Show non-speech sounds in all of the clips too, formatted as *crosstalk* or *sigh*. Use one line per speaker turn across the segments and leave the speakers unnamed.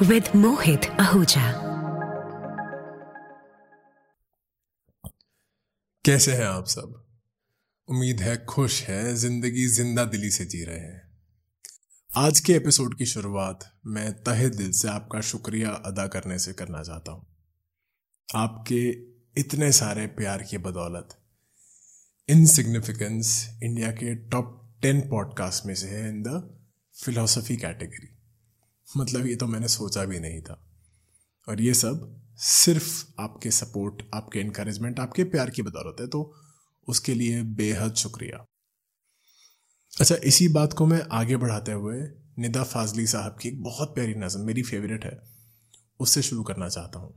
With Mohit Ahuja.
कैसे हैं आप सब? उम्मीद है खुश हैं, ज़िंदगी ज़िंदा दिली से जी रहे हैं। आज के एपिसोड की शुरुआत मैं तहे दिल से आपका शुक्रिया अदा करने से करना चाहता हूँ। आपके इतने सारे प्यार की बदौलत इनसिग्निफिकेंस इंडिया के टॉप टेन पॉडकास्ट में से है इन द फिलोसफी कैटेगरी। मतलब ये तो मैंने सोचा भी नहीं था। और ये सब सिर्फ़ आपके सपोर्ट, आपके इनकरेजमेंट आपके प्यार की बदौलत है तो उसके लिए बेहद शुक्रिया। अच्छा इसी बात को मैं आगे बढ़ाते हुए निदा फाजली साहब की एक बहुत प्यारी नज़म, मेरी फेवरेट है, उससे शुरू करना चाहता हूँ।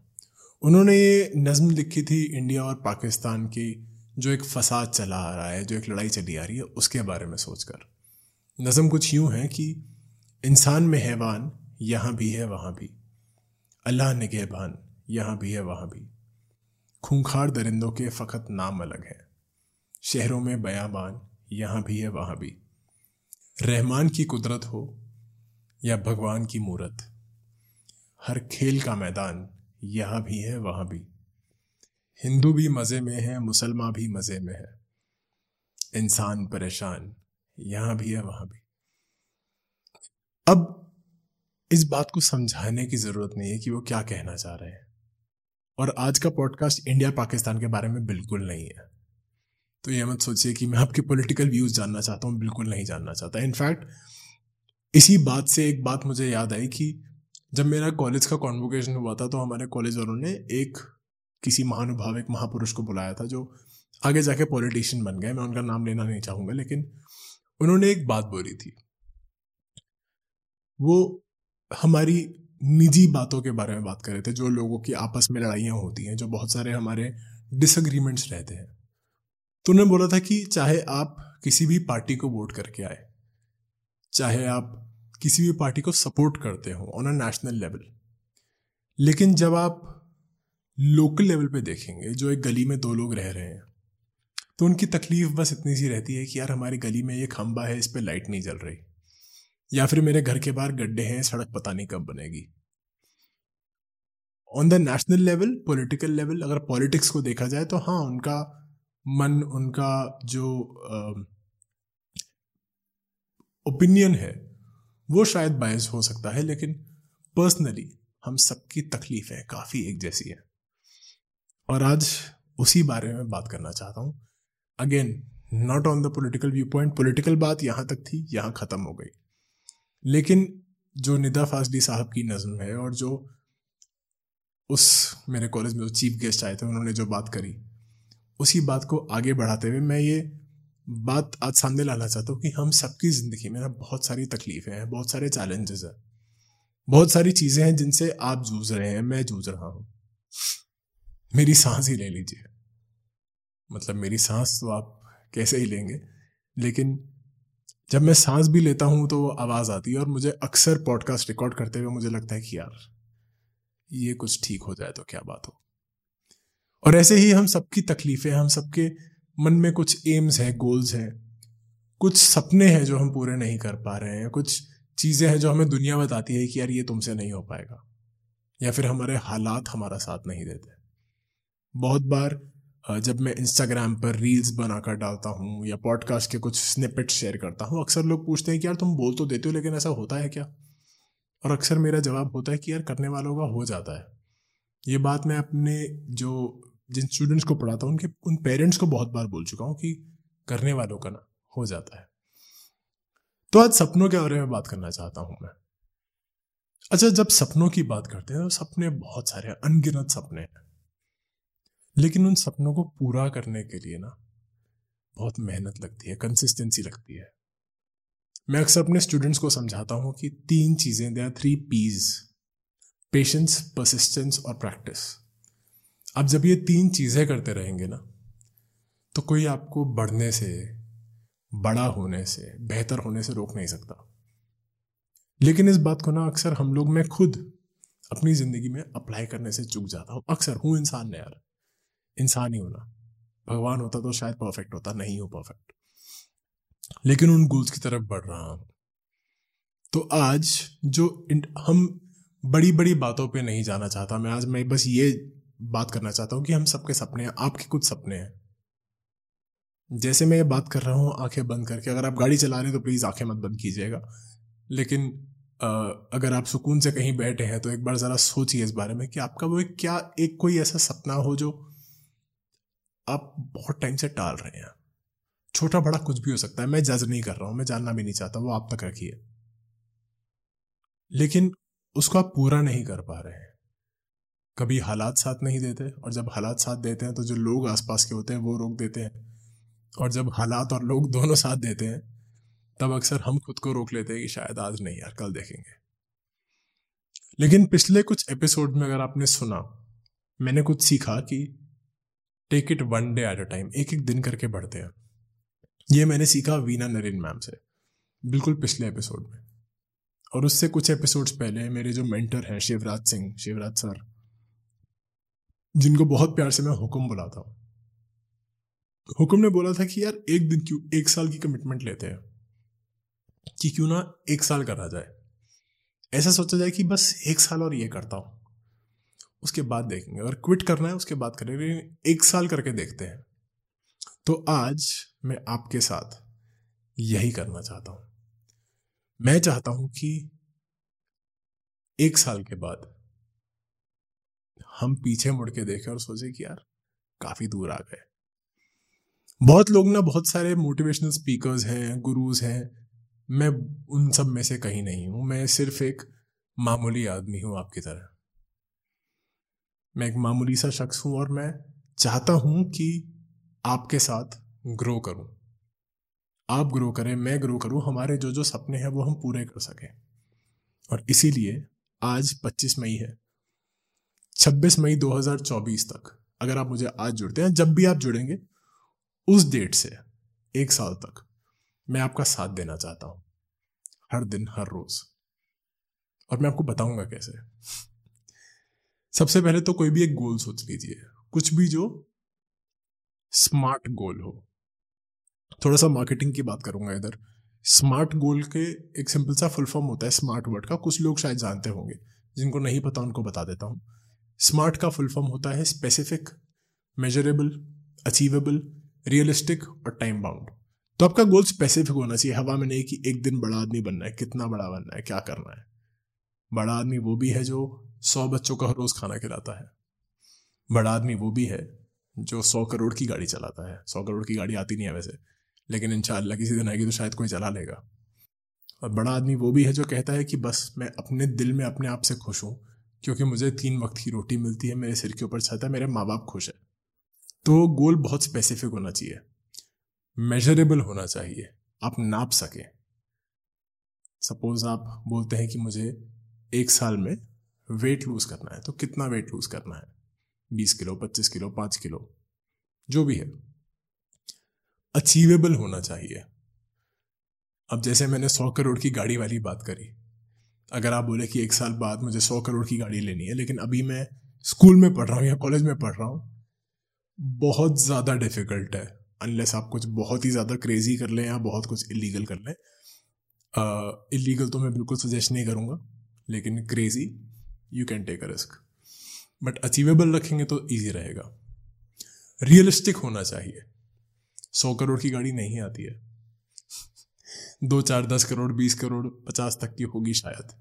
उन्होंने ये नज़म लिखी थी इंडिया और पाकिस्तान की जो एक फसाद चला आ रहा है, जो एक लड़ाई चली आ रही है, उसके बारे में सोचकर। नज़म कुछ यूँ है कि इंसान में हैवान यहाँ भी है, वहाँ भी। अल्लाह निगहबान यहाँ भी है, वहाँ भी। खूंखार दरिंदों के फ़कत नाम अलग है। शहरों में बयाबान, यहाँ भी है, वहाँ भी। रहमान की कुदरत हो या भगवान की मूरत? हर खेल का मैदान, यहाँ भी है, वहाँ भी। हिंदू भी मज़े में है, मुसलमान भी मज़े में है। इंसान परेशान, यहाँ भी है, वहाँ भी। अब इस बात को समझाने की ज़रूरत नहीं है कि वो क्या कहना चाह रहे हैं। और आज का पॉडकास्ट इंडिया पाकिस्तान के बारे में बिल्कुल नहीं है। तो ये मत सोचिए कि मैं आपके पॉलिटिकल व्यूज़ जानना चाहता हूँ, बिल्कुल नहीं जानना चाहता। इनफैक्ट इसी बात से एक बात मुझे याद आई कि जब मेरा कॉलेज का कॉन्वोकेशन हुआ था तो हमारे कॉलेज वालों ने एक किसी महानुभाव एक महापुरुष को बुलाया था, जो आगे जाके पॉलिटिशियन बन गए। मैं उनका नाम लेना नहीं चाहूँगा, लेकिन उन्होंने एक बात बोली थी। वो हमारी निजी बातों के बारे में बात कर रहे थे, जो लोगों की आपस में लड़ाइयाँ होती हैं, जो बहुत सारे हमारे डिसग्रीमेंट्स रहते हैं। तो उन्होंने बोला था कि चाहे आप किसी भी पार्टी को वोट करके आए, चाहे आप किसी भी पार्टी को सपोर्ट करते हो ऑन अ नेशनल लेवल लेकिन जब आप लोकल लेवल पे देखेंगे, जो एक गली में दो लोग रह रहे हैं तो उनकी तकलीफ़ बस इतनी सी रहती है कि यार हमारी गली में ये खंबा है, इस पर लाइट नहीं जल रही। या फिर मेरे घर के बाहर गड्ढे हैं, सड़क पता नहीं कब बनेगी। On the national level political level अगर पॉलिटिक्स को देखा जाए तो हाँ उनका मन, उनका जो ओपिनियन है, वो शायद बायस हो सकता है, लेकिन पर्सनली हम सबकी तकलीफें काफ़ी एक जैसी है। और आज उसी बारे में बात करना चाहता हूँ। Again not on the political view point political बात यहाँ तक थी, यहाँ ख़त्म हो गई। लेकिन जो निदा फाजली साहब की नज़म है और जो उस मेरे कॉलेज में जो चीफ गेस्ट आए थे, उन्होंने जो बात करी, उसी बात को आगे बढ़ाते हुए मैं ये बात आज सामने लाना चाहता हूँ कि हम सबकी ज़िंदगी में ना बहुत सारी तकलीफ़ें हैं, बहुत सारे चैलेंजेस हैं, बहुत सारी चीज़ें हैं जिनसे आप जूझ रहे हैं, मैं जूझ रहा हूँ। मेरी सांस ही ले लीजिए। मतलब मेरी सांस तो आप कैसे ही लेंगे, लेकिन जब मैं सांस भी लेता हूँ तो आवाज़ आती है और मुझे अक्सर पॉडकास्ट रिकॉर्ड करते हुए मुझे लगता है कि यार, ये कुछ ठीक हो जाए तो क्या बात हो। और ऐसे ही हम सबकी तकलीफ़ें, हम सबके मन में कुछ एम्स हैं गोल्स हैं, कुछ सपने हैं जो हम पूरे नहीं कर पा रहे हैं, कुछ चीज़ें हैं जो हमें दुनिया बताती है कि यार ये तुमसे नहीं हो पाएगा, या फिर हमारे हालात हमारा साथ नहीं देते। बहुत बार जब मैं इंस्टाग्राम पर रील्स बनाकर डालता हूँ या पॉडकास्ट के कुछ स्निपेट शेयर करता हूँ, अक्सर लोग पूछते हैं कि यार तुम बोल तो देते हो लेकिन ऐसा होता है क्या? और अक्सर मेरा जवाब होता है कि यार करने वालों का हो जाता है। ये बात मैं अपने जो, जिन स्टूडेंट्स को पढ़ाता हूँ, उनके, उन पेरेंट्स को बहुत बार बोल चुका हूँ कि करने वालों का ना, हो जाता है। तो आज सपनों के बारे में बात करना चाहता हूँ मैं। अच्छा जब सपनों की बात करते हैं तो सपने बहुत सारे अनगिनत सपने हैं। लेकिन उन सपनों को पूरा करने के लिए ना, बहुत मेहनत लगती है कंसिस्टेंसी लगती है। मैं अक्सर अपने स्टूडेंट्स को समझाता हूँ कि तीन चीज़ें they are three Ps patience persistence और प्रैक्टिस अब जब ये तीन चीज़ें करते रहेंगे ना तो कोई आपको बढ़ने से, बड़ा होने से, बेहतर होने से रोक नहीं सकता। लेकिन इस बात को ना अक्सर हम लोग, मैं खुद अपनी ज़िंदगी में अप्लाई करने से चुक जाता हूँ। अक्सर, हूँ इंसान ने यार। इंसान ही होना। भगवान होता तो शायद परफेक्ट होता नहीं हो परफेक्ट लेकिन उन गोल्स की तरफ़ बढ़ रहा हूँ। तो आज जो हम बड़ी बड़ी बातों पे नहीं जाना चाहता मैं आज मैं बस ये बात करना चाहता हूँ कि हम सबके सपने हैं आपके कुछ सपने हैं। जैसे मैं ये बात कर रहा हूँ आँखें बंद करके अगर आप गाड़ी चला रहे हैं तो प्लीज़ आँखें मत बंद कीजिएगा। लेकिन आ, अगर आप सुकून से कहीं बैठे हैं तो एक बार ज़रा सोचिए इस बारे में कि आपका वो एक क्या एक कोई ऐसा सपना हो जो आप बहुत टाइम से टाल रहे हैं। छोटा बड़ा कुछ भी हो सकता है। मैं जज नहीं कर रहा हूँ, मैं जानना भी नहीं चाहता, वो आप तक रखिए। लेकिन उसको आप पूरा नहीं कर पा रहे हैं। कभी हालात साथ नहीं देते और जब हालात साथ देते हैं तो जो लोग आसपास के होते हैं वो रोक देते हैं। और जब हालात और लोग दोनों साथ देते हैं, तब अक्सर हम खुद को रोक लेते हैं कि शायद आज नहीं यार, कल देखेंगे। लेकिन पिछले कुछ एपिसोड में अगर आपने सुना, मैंने कुछ सीखा कि take it one day at a time एक एक दिन करके बढ़ते हैं। ये मैंने सीखा वीना नरेन मैम से। बिल्कुल पिछले एपिसोड में। और उससे कुछ एपिसोड्स पहले मेरे जो मेंटर हैं, शिवराज सिंह, शिवराज सर, जिनको बहुत प्यार से मैं हुक्म बुलाता हूँ। हुक्म ने बोला था कि यार, एक दिन क्यों, एक साल की कमिटमेंट लेते हैं कि क्यों ना एक साल करा जाए। ऐसा सोचा जाए कि बस एक साल और ये करता हूँ। उसके बाद देखेंगे। अगर क्विट करना है, उसके बाद करेंगे। एक साल करके देखते हैं। तो आज मैं आपके साथ यही करना चाहता हूँ। मैं चाहता हूँ कि एक साल के बाद हम पीछे मुड़ के देखें और सोचे कि यार, काफ़ी दूर आ गए। बहुत लोग ना, बहुत सारे मोटिवेशनल स्पीकर्स हैं गुरुज हैं। मैं उन सब में से कहीं नहीं हूँ। मैं सिर्फ़ एक मामूली आदमी हूँ आपकी तरह। मैं एक मामूली सा शख्स हूँ और मैं चाहता हूँ कि आपके साथ ग्रो करूँ। आप ग्रो करें, मैं ग्रो करूँ, हमारे जो जो सपने हैं वो हम पूरे कर सकें। और इसीलिए आज 25 मई है। 26 मई 2024 तक अगर आप मुझे आज जुड़ते हैं, जब भी आप जुड़ेंगे, उस डेट से एक साल तक मैं आपका साथ देना चाहता हूँ। हर दिन, हर रोज। और मैं आपको बताऊँगा कैसे। सबसे पहले तो कोई भी एक गोल सोच लीजिए। कुछ भी जो स्मार्ट गोल हो। थोड़ा सा मार्केटिंग की बात करूँगा इधर। स्मार्ट गोल के एक सिंपल सा फुल फॉर्म होता है स्मार्ट वर्ड का। कुछ लोग शायद जानते होंगे, जिनको नहीं पता उनको बता देता हूँ। स्मार्ट का फुल फॉर्म होता है स्पेसिफिक मेजरेबल अचीवेबल रियलिस्टिक और टाइम बाउंड तो आपका गोल स्पेसिफिक होना चाहिए। हवा में नहीं कि एक दिन बड़ा आदमी बनना है, कितना बड़ा बनना है, क्या करना है। बड़ा आदमी वो भी है जो सौ बच्चों का रोज खाना खिलाता है। बड़ा आदमी वो भी है जो सौ करोड़ की गाड़ी चलाता है। सौ करोड़ की गाड़ी आती नहीं है वैसे, लेकिन इन किसी दिन आएगी तो शायद कोई चला लेगा। और बड़ा आदमी वो भी है जो कहता है कि बस मैं अपने दिल में अपने आप से खुश हूँ, क्योंकि मुझे तीन वक्त की रोटी मिलती है, मेरे सिर के ऊपर छत है, मेरे माँ बाप खुश है। तो गोल बहुत स्पेसिफिक होना चाहिए। मेजरेबल होना चाहिए। आप नाप सकें। सपोज़ आप बोलते हैं कि मुझे एक साल में वेट लूज करना है। तो कितना वेट लूज करना है? बीस किलो, पच्चीस किलो, पाँच किलो, जो भी है। अचीवेबल होना चाहिए। अब जैसे मैंने सौ करोड़ की गाड़ी वाली बात करी। अगर आप बोले कि एक साल बाद मुझे सौ करोड़ की गाड़ी लेनी है, लेकिन अभी मैं स्कूल में पढ़ रहा हूँ या कॉलेज में पढ़ रहा हूँ, बहुत ज़्यादा डिफ़िकल्ट है। अनलेस आप कुछ बहुत ही ज़्यादा क्रेजी कर लें या बहुत कुछ इलीगल कर लें। इलीगल तो मैं बिल्कुल सजेस्ट नहीं करूँगा, लेकिन crazy you can take a risk but achievable रखेंगे तो ईजी रहेगा। रियलिस्टिक होना चाहिए। सौ करोड़ की गाड़ी नहीं आती है। दो, चार, दस करोड़, बीस करोड़, पचास तक की होगी शायद।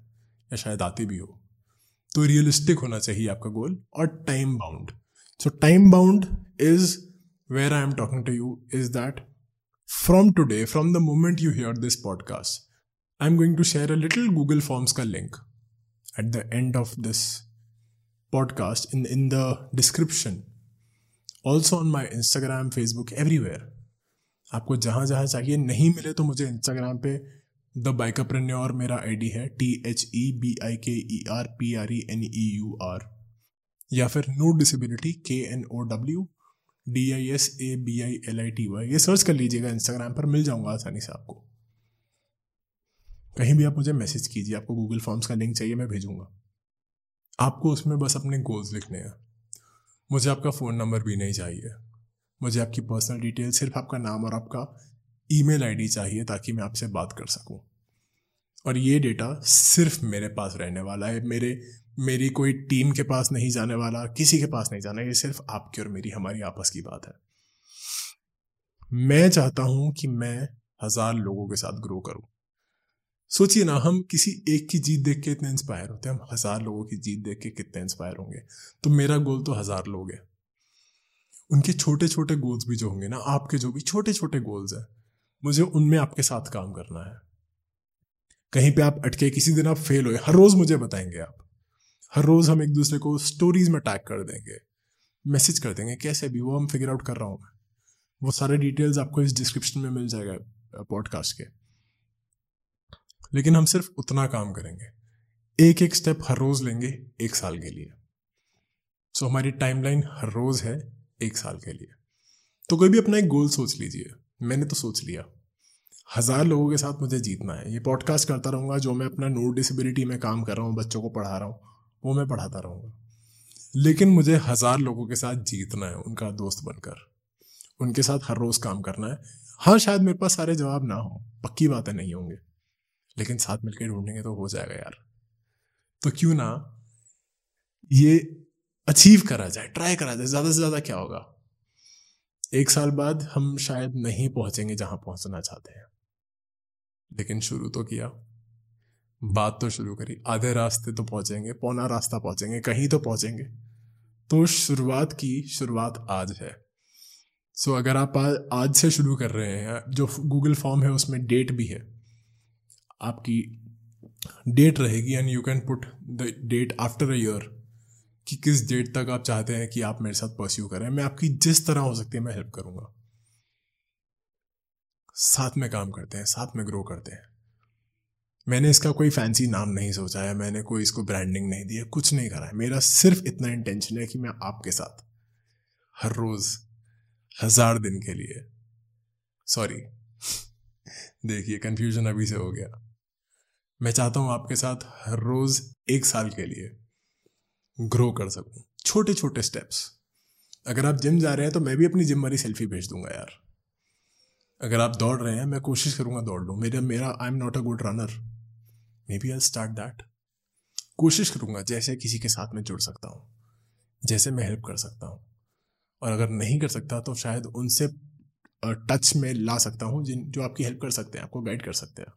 या शायद आती भी हो। तो रियलिस्टिक होना चाहिए आपका गोल और time bound so time bound is where I am talking to you is that from today from the moment you hear this podcast I am going to share a little Google forms का link at the end of this podcast in, in the description. Also on my Instagram, Facebook, everywhere. आपको जहाँ जहाँ चाहिए नहीं मिले तो मुझे Instagram पे द बाइकअप्रन्योर मेरा आईडी है T H E B I K E R P R E N E U R या फिर know disability K N O W D I S A B I L I T Y ये search कर लीजिएगा Instagram पर मिल जाऊँगा आसानी से आपको कहीं भी आप मुझे मैसेज कीजिए, आपको गूगल फॉर्म्स का लिंक चाहिए, मैं भेजूँगा। आपको उसमें बस अपने गोल्स लिखने हैं। मुझे आपका फ़ोन नंबर भी नहीं चाहिए। मुझे आपकी पर्सनल डिटेल सिर्फ़ आपका नाम और आपका ईमेल आईडी चाहिए ताकि मैं आपसे बात कर सकूँ। और ये डेटा सिर्फ़ मेरे पास रहने वाला है। मेरे, मेरी कोई टीम के पास नहीं जाने वाला, किसी के पास नहीं जाना, ये सिर्फ़ आपकी और मेरी, हमारी आपस की बात है। मैं चाहता हूँ कि मैं हज़ार लोगों के साथ ग्रो करूँ। सोचिए ना, हम किसी एक की जीत देख के इतने इंस्पायर होते हैं। हम हज़ार लोगों की जीत देख के कितने इंस्पायर होंगे। तो मेरा गोल तो हज़ार लोग है। उनके छोटे छोटे गोल्स भी जो होंगे ना, आपके जो भी छोटे छोटे गोल्स हैं, मुझे उनमें आपके साथ काम करना है। कहीं पे आप अटके, किसी दिन आप फेल हुए, हर रोज मुझे बताएँगे आप। हर रोज हम एक दूसरे को स्टोरीज में टैग कर देंगे मैसेज कर देंगे, कैसे भी, वो हम फिगर आउट कर रहा हूँ वो सारे डिटेल्स आपको इस डिस्क्रिप्शन में मिल जाएगा पॉडकास्ट के। लेकिन हम सिर्फ़ उतना काम करेंगे। एक एक स्टेप हर रोज लेंगे एक साल के लिए। सो हमारी टाइमलाइन हर रोज है एक साल के लिए। तो कोई भी अपना एक गोल सोच लीजिए। मैंने तो सोच लिया। हज़ार लोगों के साथ मुझे जीतना है। ये पॉडकास्ट करता रहूँगा, जो मैं अपना नो डिसेबिलिटी में काम कर रहा हूँ, बच्चों को पढ़ा रहा हूँ, वो मैं पढ़ाता रहूँगा। लेकिन मुझे हज़ार लोगों के साथ जीतना है, उनका दोस्त बनकर। उनके साथ हर रोज काम करना है। हाँ शायद मेरे पास सारे जवाब ना हो। पक्की बातें नहीं होंगे। लेकिन साथ मिलकर ढूंढेंगे तो हो जाएगा यार। तो क्यों ना ये अचीव करा जाए ट्राई करा जाए, ज़्यादा से ज़्यादा क्या होगा? एक साल बाद हम शायद नहीं पहुँचेंगे जहाँ पहुँचना चाहते हैं। लेकिन शुरू तो किया। बात तो शुरू करी। आधे रास्ते तो पहुँचेंगे, पौना रास्ता पहुँचेंगे, कहीं तो पहुँचेंगे। तो शुरुआत की शुरुआत आज है। सो अगर आप आज से शुरू कर रहे हैं, जो गूगल फॉर्म है, उसमें डेट भी है। आपकी डेट रहेगी and you can put the date after a year कि किस डेट तक आप चाहते हैं कि आप मेरे साथ परस्यू करें। मैं आपकी जिस तरह हो सकती है, मैं हेल्प करूँगा। साथ में काम करते हैं, साथ में ग्रो करते हैं। मैंने इसका कोई फैंसी नाम नहीं सोचा है, मैंने कोई इसको ब्रांडिंग नहीं दी है कुछ नहीं करा है। मेरा सिर्फ़ इतना इंटेंशन है कि मैं आपके साथ हर रोज, हज़ार दिन के लिए सॉरी *laughs* देखिए कंफ्यूजन अभी से हो गया। मैं चाहता हूँ आपके साथ हर रोज एक साल के लिए ग्रो कर सकूँ। छोटे छोटे स्टेप्स अगर आप जिम जा रहे हैं तो मैं भी अपनी जिम वाली सेल्फी भेज दूँगा यार। अगर आप दौड़ रहे हैं, मैं कोशिश करूँगा दौड़ लूँ। मेरा मेरा I am not a good runner maybe I start that कोशिश करूँगा, जैसे किसी के साथ में जुड़ सकता हूँ। जैसे मैं हेल्प कर सकता हूँ। और अगर नहीं कर सकता तो शायद उनसे टच में ला सकता हूँ, जिन, जो आपकी हेल्प कर सकते हैं, आपको गाइड कर सकते हैं।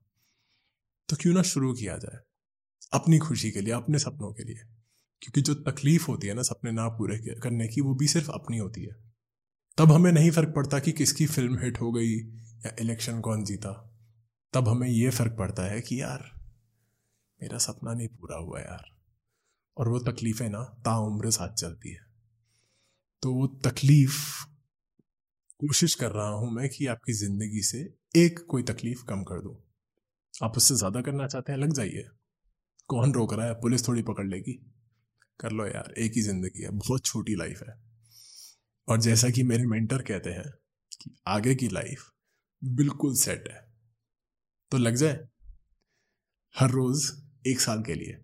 तो क्यों ना शुरू किया जाए? अपनी खुशी के लिए, अपने सपनों के लिए। क्योंकि जो तकलीफ़ होती है ना, सपने ना पूरे करने की, वो भी सिर्फ़ अपनी होती है। तब हमें नहीं फ़र्क पड़ता कि किसकी फ़िल्म हिट हो गई या इलेक्शन कौन जीता। तब हमें ये फ़र्क पड़ता है कि यार, मेरा सपना नहीं पूरा हुआ यार। और वो तकलीफें ना, ताउम्र साथ चलती है। तो वो तकलीफ़, कोशिश कर रहा हूँ मैं कि आपकी ज़िंदगी से एक कोई तकलीफ़ कम कर दूँ। आप उससे ज़्यादा करना चाहते हैं, लग जाइए। कौन रोक रहा है? पुलिस थोड़ी पकड़ लेगी। कर लो यार, एक ही ज़िंदगी है, बहुत छोटी लाइफ है। और जैसा कि मेरे मेंटर कहते हैं कि आगे की लाइफ बिल्कुल सेट है। तो लग जाए? हर रोज एक साल के लिए।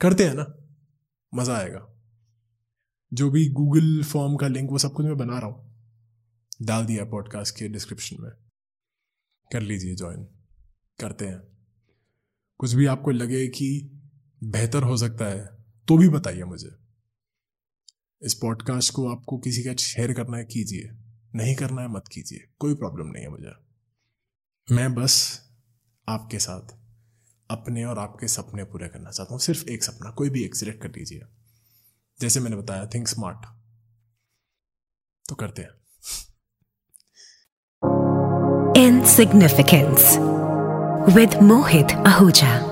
करते हैं ना? मज़ा आएगा। जो भी गूगल फॉर्म का लिंक वो सब कुछ मैं बना रहा हूँ। डाल दिया पॉडकास्ट के डिस्क्रिप्शन में। कर लीजिए ज्वाइन करते हैं। कुछ भी आपको लगे कि बेहतर हो सकता है तो भी बताइए मुझे। इस पॉडकास्ट को आपको किसी का शेयर करना है, कीजिए। नहीं करना है, मत कीजिए। कोई प्रॉब्लम नहीं है मुझे। मैं बस आपके साथ अपने और आपके सपने पूरे करना चाहता हूँ। सिर्फ़ एक सपना, कोई भी एक सिलेक्ट कर लीजिए जैसे मैंने बताया थिंक स्मार्ट तो करते हैं।
Insignificance with Mohit Ahuja.